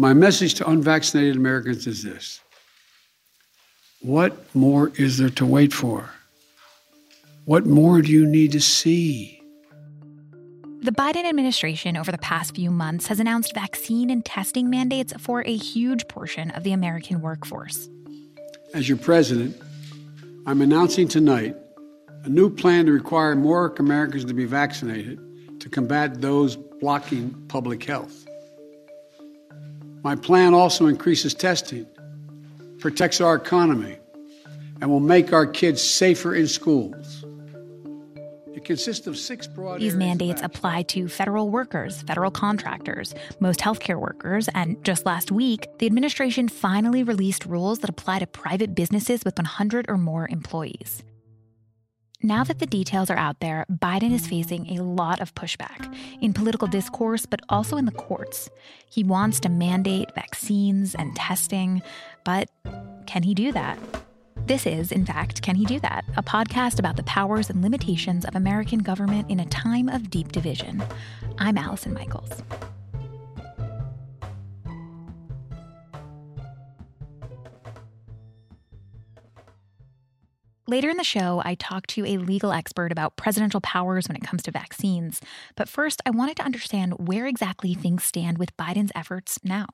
My message to unvaccinated Americans is this What more is there to wait for? What more do you need to see? The Biden administration over the past few months has announced vaccine and testing mandates for a huge portion of the American workforce. As your president, I'm announcing tonight a new plan to require more Americans to be vaccinated to combat those blocking public health. My plan also increases testing, protects our economy, and will make our kids safer in schools. It consists of six broad These mandates apply to federal workers, federal contractors, most healthcare workers, and just last week, the administration finally released rules that apply to private businesses with 100 or more employees. Now that the details are out there, Biden is facing a lot of pushback in political discourse, but also in the courts. He wants to mandate vaccines and testing, but can he do that? This is, in fact, Can He Do That? A podcast about the powers and limitations of American government in a time of deep division. I'm Allison Michaels. Later in the show, I talked to a legal expert about presidential powers when it comes to vaccines. But first, I wanted to understand where exactly things stand with Biden's efforts now.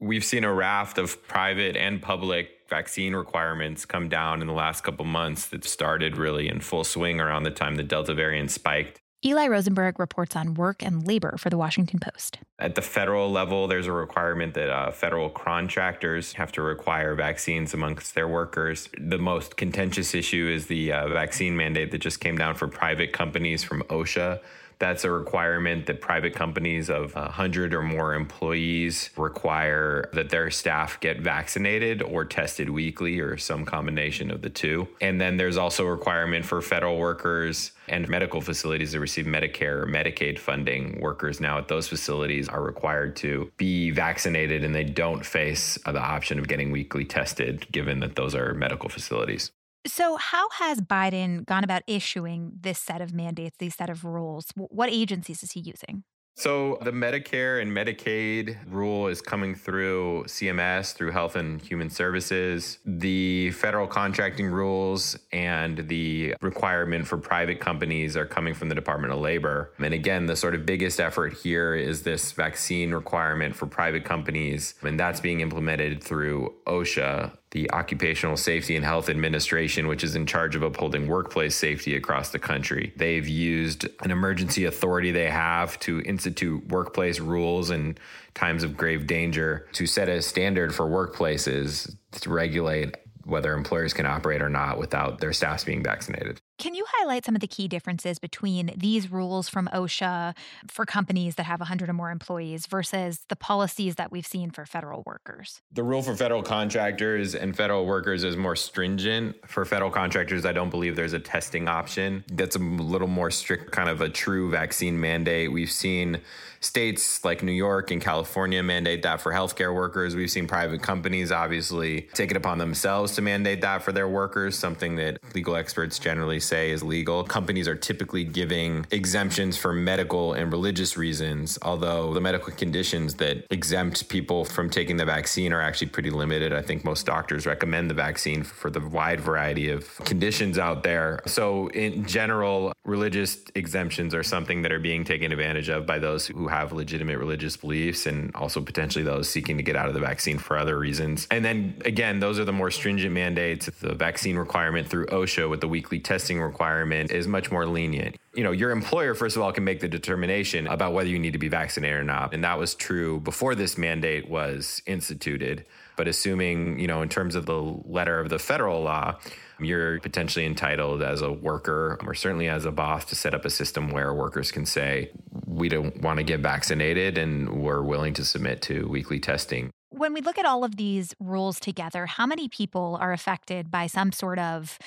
We've seen a raft of private and public vaccine requirements come down in the last couple months that started really in full swing around the time the Delta variant spiked. Eli Rosenberg reports on work and labor for the Washington Post. At the federal level, there's a requirement that uh, federal contractors have to require vaccines amongst their workers. The most contentious issue is the uh, vaccine mandate that just came down for private companies from OSHA that's a requirement that private companies of 100 or more employees require that their staff get vaccinated or tested weekly or some combination of the two. And then there's also a requirement for federal workers and medical facilities that receive Medicare or Medicaid funding. Workers now at those facilities are required to be vaccinated and they don't face the option of getting weekly tested, given that those are medical facilities. So, how has Biden gone about issuing this set of mandates, these set of rules? What agencies is he using? So, the Medicare and Medicaid rule is coming through CMS, through Health and Human Services. The federal contracting rules and the requirement for private companies are coming from the Department of Labor. And again, the sort of biggest effort here is this vaccine requirement for private companies, and that's being implemented through OSHA, the Occupational Safety and Health Administration, which is in charge of upholding workplace safety across the country. They've used an emergency authority they have to institute workplace rules in times of grave danger to set a standard for workplaces to regulate whether employers can operate or not without their staffs being vaccinated. Can you highlight some of the key differences between these rules from OSHA for companies that have 100 or more employees versus the policies that we've seen for federal workers? The rule for federal contractors and federal workers is more stringent. For federal contractors, I don't believe there's a testing option. That's a little more strict, kind of a true vaccine mandate. We've seen states like New York and California mandate that for healthcare workers. We've seen private companies obviously take it upon themselves to mandate that for their workers, something that legal experts generally say is legal. Companies are typically giving exemptions for medical and religious reasons, although the medical conditions that exempt people from taking the vaccine are actually pretty limited. I think most doctors recommend the vaccine for the wide variety of conditions out there. So, in general, religious exemptions are something that are being taken advantage of by those who have legitimate religious beliefs and also potentially those seeking to get out of the vaccine for other reasons. And then again, those are the more stringent mandates. The vaccine requirement through OSHA with the weekly testing requirement is much more lenient. you know, your employer, first of all, can make the determination about whether you need to be vaccinated or not. And that was true before this mandate was instituted. But assuming, you know, in terms of the letter of the federal law, you're potentially entitled as a worker or certainly as a boss to set up a system where workers can say, we don't want to get vaccinated and we're willing to submit to weekly testing. When we look at all of these rules together, how many people are affected by some sort of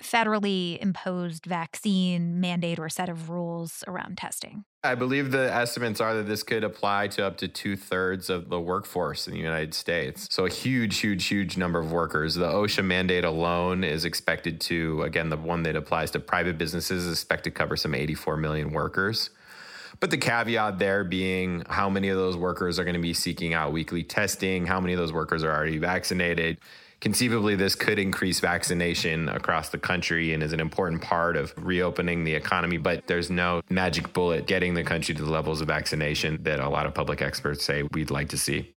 federally imposed vaccine mandate or set of rules around testing? I believe the estimates are that this could apply to up to two thirds of the workforce in the United States. So, a huge, huge, huge number of workers. The OSHA mandate alone is expected to, again, the one that applies to private businesses is expected to cover some 84 million workers. But the caveat there being how many of those workers are going to be seeking out weekly testing, how many of those workers are already vaccinated conceivably this could increase vaccination across the country and is an important part of reopening the economy but there's no magic bullet getting the country to the levels of vaccination that a lot of public experts say we'd like to see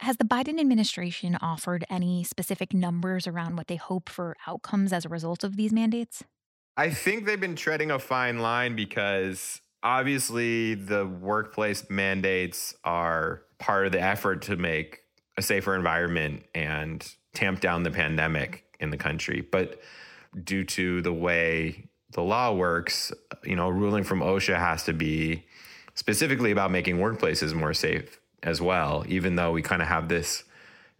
has the Biden administration offered any specific numbers around what they hope for outcomes as a result of these mandates? I think they've been treading a fine line because obviously the workplace mandates are part of the effort to make a safer environment and tamp down the pandemic in the country. But due to the way the law works, you know, ruling from OSHA has to be specifically about making workplaces more safe as well, even though we kind of have this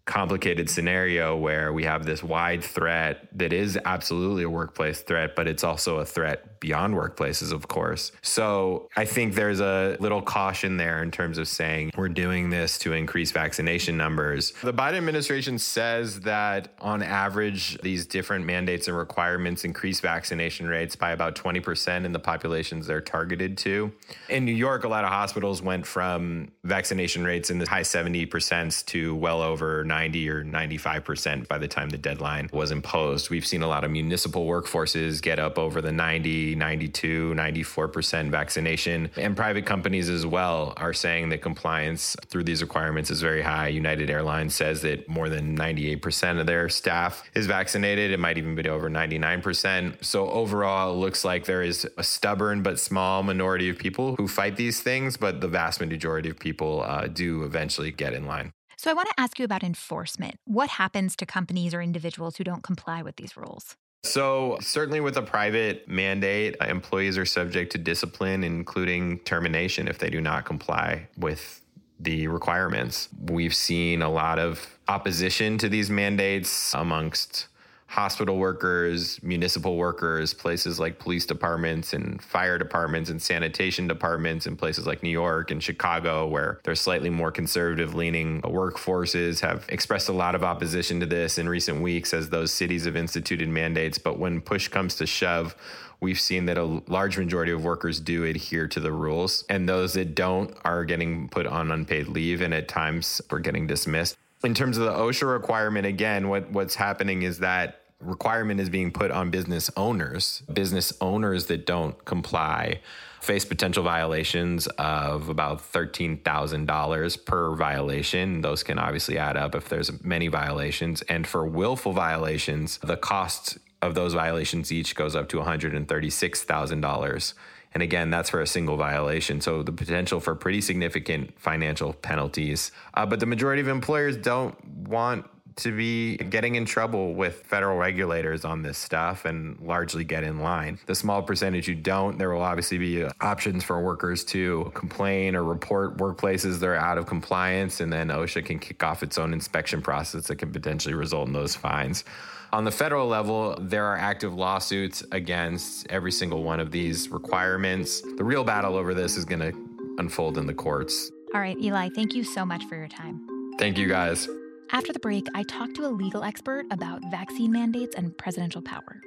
complicated scenario where we have this wide threat that is absolutely a workplace threat, but it's also a threat beyond workplaces, of course. So I think there's a little caution there in terms of saying we're doing this to increase vaccination numbers. The Biden administration says that on average, these different mandates and requirements increase vaccination rates by about 20% in the populations they're targeted to. In New York, a lot of hospitals went from vaccination rates in the high 70% to well over 90 or 95% by the time the deadline was imposed. We've seen a lot of municipal workforces get up over the 90 92, 94% vaccination. And private companies as well are saying that compliance through these requirements is very high. United Airlines says that more than 98% of their staff is vaccinated. It might even be over 99%. So overall, it looks like there is a stubborn but small minority of people who fight these things, but the vast majority of people uh, do eventually get in line. So I want to ask you about enforcement. What happens to companies or individuals who don't comply with these rules? So, certainly with a private mandate, uh, employees are subject to discipline, including termination if they do not comply with the requirements. We've seen a lot of opposition to these mandates amongst hospital workers, municipal workers, places like police departments and fire departments and sanitation departments in places like New York and Chicago, where they're slightly more conservative leaning workforces, have expressed a lot of opposition to this in recent weeks as those cities have instituted mandates. But when push comes to shove, we've seen that a large majority of workers do adhere to the rules, and those that don't are getting put on unpaid leave, and at times we're getting dismissed. In terms of the OSHA requirement, again, what, what's happening is that requirement is being put on business owners. Business owners that don't comply face potential violations of about $13,000 per violation. Those can obviously add up if there's many violations. And for willful violations, the cost of those violations each goes up to $136,000. And again, that's for a single violation. So the potential for pretty significant financial penalties. Uh, but the majority of employers don't want to be getting in trouble with federal regulators on this stuff and largely get in line. The small percentage who don't, there will obviously be uh, options for workers to complain or report workplaces that are out of compliance, and then OSHA can kick off its own inspection process that can potentially result in those fines. On the federal level, there are active lawsuits against every single one of these requirements. The real battle over this is going to unfold in the courts. All right, Eli, thank you so much for your time. Thank you, guys. After the break, I talked to a legal expert about vaccine mandates and presidential power.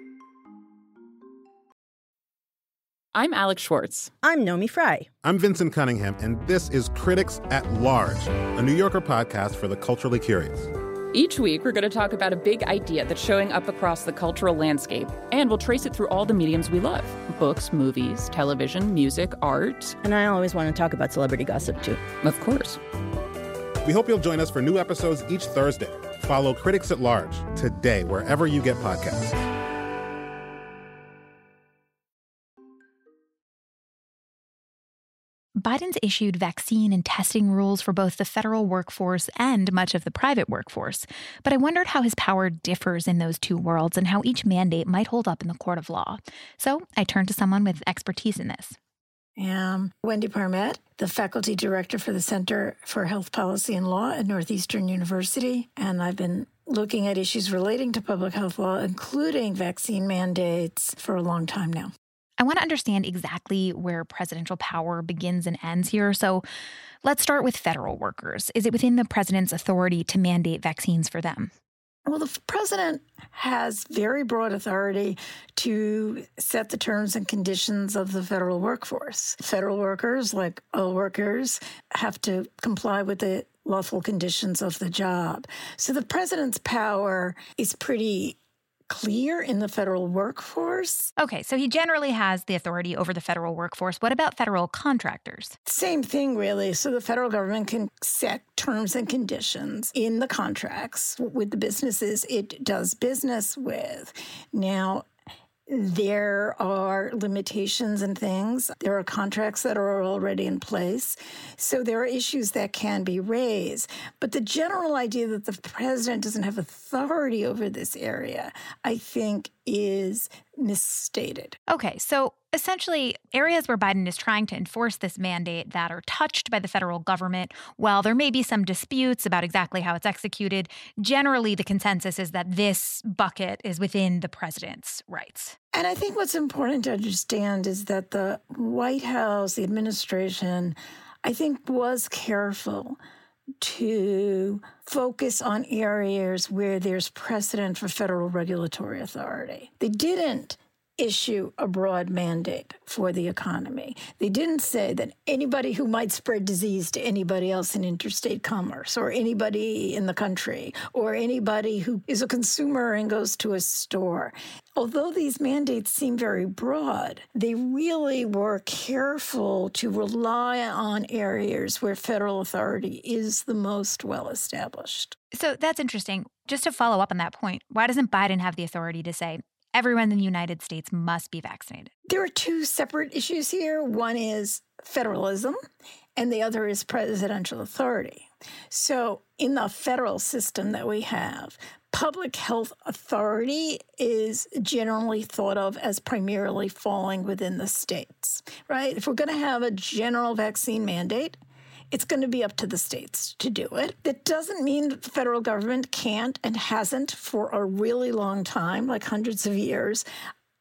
I'm Alex Schwartz. I'm Naomi Fry. I'm Vinson Cunningham, and this is Critics at Large, a New Yorker podcast for the culturally curious. Each week, we're going to talk about a big idea that's showing up across the cultural landscape, and we'll trace it through all the mediums we love books, movies, television, music, art. And I always want to talk about celebrity gossip, too. Of course. We hope you'll join us for new episodes each Thursday. Follow Critics at Large today, wherever you get podcasts. Biden's issued vaccine and testing rules for both the federal workforce and much of the private workforce. But I wondered how his power differs in those two worlds and how each mandate might hold up in the court of law. So I turned to someone with expertise in this. Am Wendy Parmet, the faculty director for the Center for Health Policy and Law at Northeastern University. And I've been looking at issues relating to public health law, including vaccine mandates, for a long time now. I want to understand exactly where presidential power begins and ends here. So let's start with federal workers. Is it within the president's authority to mandate vaccines for them? Well, the president has very broad authority to set the terms and conditions of the federal workforce. Federal workers, like all workers, have to comply with the lawful conditions of the job. So the president's power is pretty clear in the federal workforce. Okay, so he generally has the authority over the federal workforce. What about federal contractors? Same thing, really. So the federal government can set terms and conditions in the contracts with the businesses it does business with. Now, there are limitations and things. There are contracts that are already in place. So there are issues that can be raised. But the general idea that the president doesn't have authority over this area, I think, is misstated. Okay, so essentially, areas where Biden is trying to enforce this mandate that are touched by the federal government, while there may be some disputes about exactly how it's executed, generally the consensus is that this bucket is within the president's rights. And I think what's important to understand is that the White House, the administration, I think was careful to focus on areas where there's precedent for federal regulatory authority. They didn't issue a broad mandate for the economy. They didn't say that anybody who might spread disease to anybody else in interstate commerce or anybody in the country or anybody who is a consumer and goes to a store. Although these mandates seem very broad, they really were careful to rely on areas where federal authority is the most well established. So that's interesting. Just to follow up on that point, why doesn't Biden have the authority to say, everyone in the United States must be vaccinated. There are two separate issues here. One is federalism, and the other is presidential authority. So, in the federal system that we have, public health authority is generally thought of as primarily falling within the states, right? If we're going to have a general vaccine mandate, it's going to be up to the states to do it. That doesn't mean that the federal government can't and hasn't for a really long time, like hundreds of years,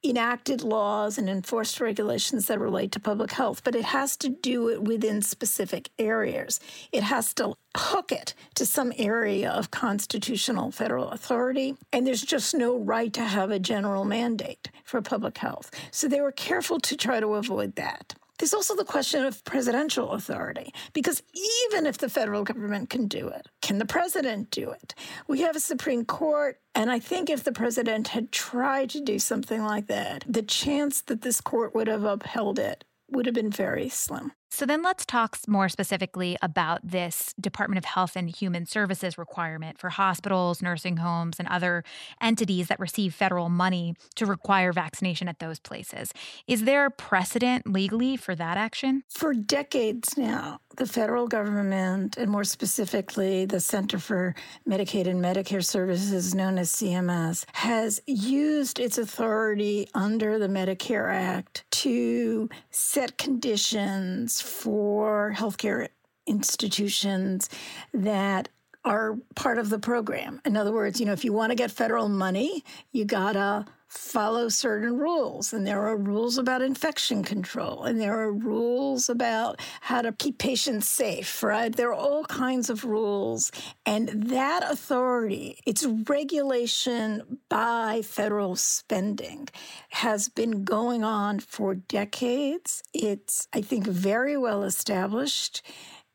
enacted laws and enforced regulations that relate to public health, but it has to do it within specific areas. It has to hook it to some area of constitutional federal authority, and there's just no right to have a general mandate for public health. So they were careful to try to avoid that. There's also the question of presidential authority, because even if the federal government can do it, can the president do it? We have a Supreme Court, and I think if the president had tried to do something like that, the chance that this court would have upheld it would have been very slim. So then let's talk more specifically about this Department of Health and Human Services requirement for hospitals, nursing homes, and other entities that receive federal money to require vaccination at those places. Is there precedent legally for that action? For decades now, the federal government, and more specifically the Center for Medicaid and Medicare Services, known as CMS, has used its authority under the Medicare Act to set conditions for healthcare institutions that are part of the program. In other words, you know, if you want to get federal money, you gotta follow certain rules. And there are rules about infection control, and there are rules about how to keep patients safe, right? There are all kinds of rules. And that authority, its regulation by federal spending, has been going on for decades. It's, I think, very well established.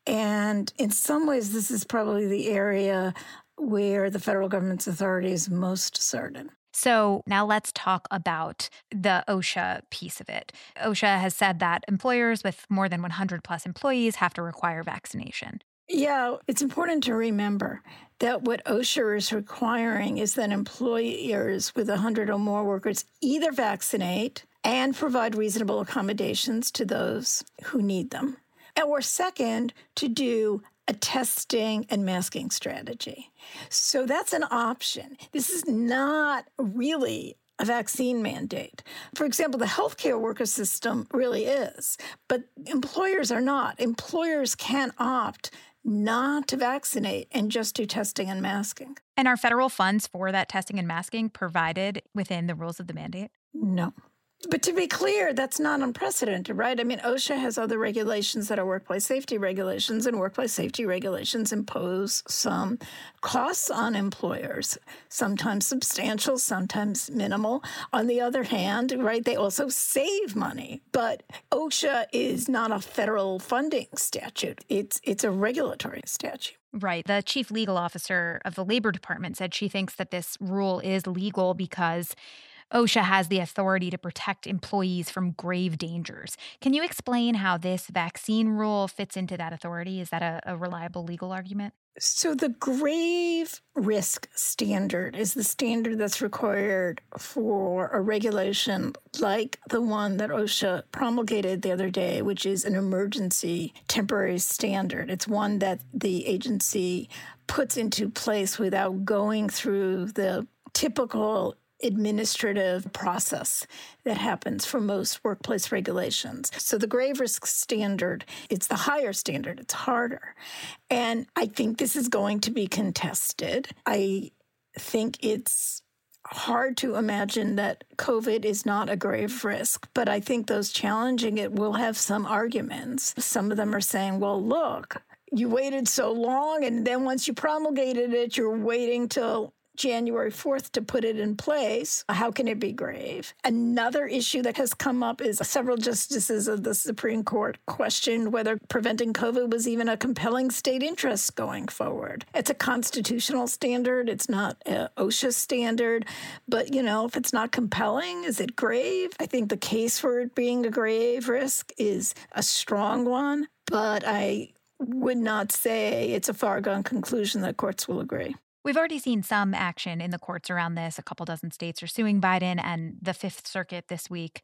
And in some ways, this is probably the area where the federal government's authority is most certain. So now let's talk about the OSHA piece of it. OSHA has said that employers with more than 100 plus employees have to require vaccination. Yeah, it's important to remember that what OSHA is requiring is that employers with 100 or more workers either vaccinate and provide reasonable accommodations to those who need them. or second, to do a testing and masking strategy. So that's an option. This is not really a vaccine mandate. For example, the healthcare worker system really is, but employers are not. Employers can opt not to vaccinate and just do testing and masking. And are federal funds for that testing and masking provided within the rules of the mandate? No. But to be clear, that's not unprecedented, right? I mean, OSHA has other regulations that are workplace safety regulations, and workplace safety regulations impose some costs on employers, sometimes substantial, sometimes minimal. On the other hand, right, they also save money. But OSHA is not a federal funding statute, it's, it's a regulatory statute. Right. The chief legal officer of the Labor Department said she thinks that this rule is legal because OSHA has the authority to protect employees from grave dangers. Can you explain how this vaccine rule fits into that authority? Is that a, a reliable legal argument? So, the grave risk standard is the standard that's required for a regulation like the one that OSHA promulgated the other day, which is an emergency temporary standard. It's one that the agency puts into place without going through the typical administrative process that happens for most workplace regulations. So the grave risk standard, it's the higher standard, it's harder. And I think this is going to be contested. I think it's hard to imagine that COVID is not a grave risk, but I think those challenging it will have some arguments. Some of them are saying, well, look, you waited so long, and then once you promulgated it, you're waiting till January 4th to put it in place. How can it be grave? Another issue that has come up is several justices of the Supreme Court questioned whether preventing COVID was even a compelling state interest going forward. It's a constitutional standard, it's not an OSHA standard, but you know, if it's not compelling, is it grave? I think the case for it being a grave risk is a strong one, but I would not say it's a far gone conclusion that courts will agree. We've already seen some action in the courts around this. A couple dozen states are suing Biden, and the Fifth Circuit this week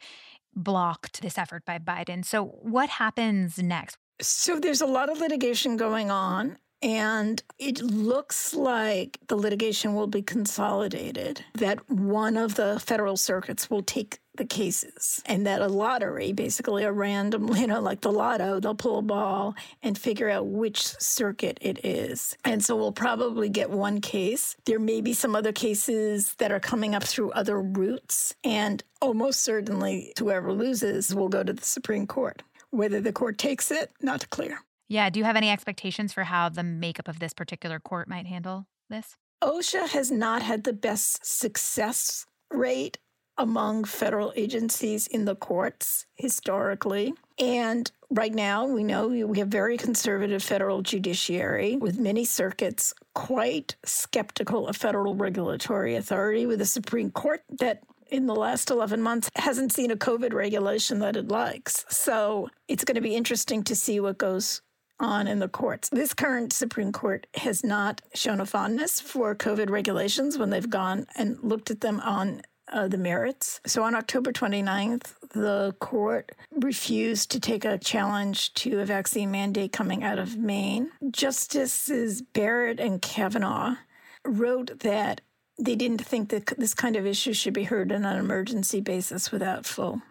blocked this effort by Biden. So, what happens next? So, there's a lot of litigation going on. And it looks like the litigation will be consolidated, that one of the federal circuits will take the cases, and that a lottery, basically a random, you know, like the lotto, they'll pull a ball and figure out which circuit it is. And so we'll probably get one case. There may be some other cases that are coming up through other routes, and almost certainly whoever loses will go to the Supreme Court. Whether the court takes it, not clear. Yeah. Do you have any expectations for how the makeup of this particular court might handle this? OSHA has not had the best success rate among federal agencies in the courts historically. And right now, we know we have very conservative federal judiciary with many circuits quite skeptical of federal regulatory authority, with a Supreme Court that in the last 11 months hasn't seen a COVID regulation that it likes. So it's going to be interesting to see what goes on in the courts. This current Supreme Court has not shown a fondness for COVID regulations when they've gone and looked at them on uh, the merits. So on October 29th, the court refused to take a challenge to a vaccine mandate coming out of Maine. Justices Barrett and Kavanaugh wrote that they didn't think that this kind of issue should be heard on an emergency basis without full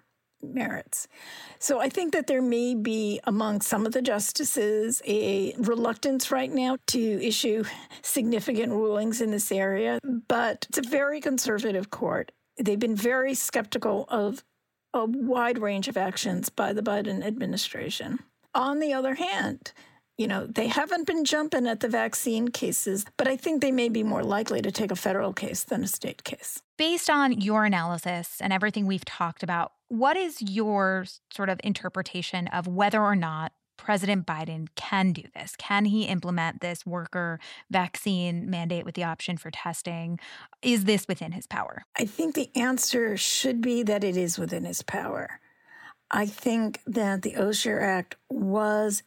merits. So I think that there may be among some of the justices a reluctance right now to issue significant rulings in this area, but it's a very conservative court. They've been very skeptical of a wide range of actions by the Biden administration. On the other hand, you know, they haven't been jumping at the vaccine cases, but I think they may be more likely to take a federal case than a state case. Based on your analysis and everything we've talked about, what is your sort of interpretation of whether or not President Biden can do this? Can he implement this worker vaccine mandate with the option for testing? Is this within his power? I think the answer should be that it is within his power. I think that the OSHA Act was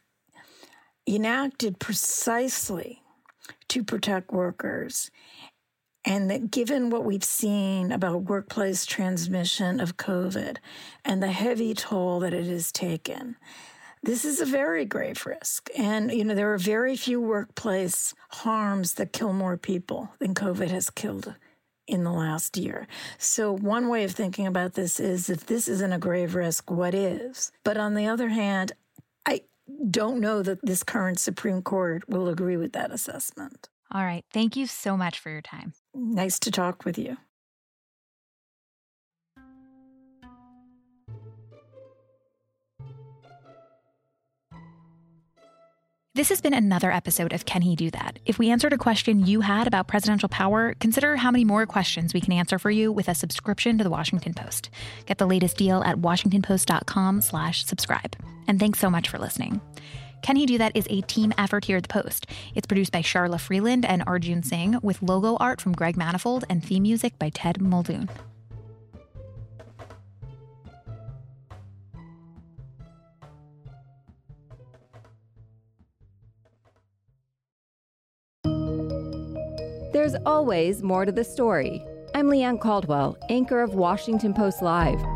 enacted precisely to protect workers. And that given what we've seen about workplace transmission of COVID and the heavy toll that it has taken, this is a very grave risk. And, you know, there are very few workplace harms that kill more people than COVID has killed in the last year. So, one way of thinking about this is if this isn't a grave risk, what is? But on the other hand, I don't know that this current Supreme Court will agree with that assessment. All right. Thank you so much for your time. Nice to talk with you. This has been another episode of Can He Do That? If we answered a question you had about presidential power, consider how many more questions we can answer for you with a subscription to the Washington Post. Get the latest deal at washingtonpost.com/slash-subscribe. And thanks so much for listening. Can He Do That is a team effort here at the Post. It's produced by Sharla Freeland and Arjun Singh with logo art from Greg Manifold and theme music by Ted Muldoon. There's always more to the story. I'm Leigh Ann Caldwell, anchor of Washington Post Live.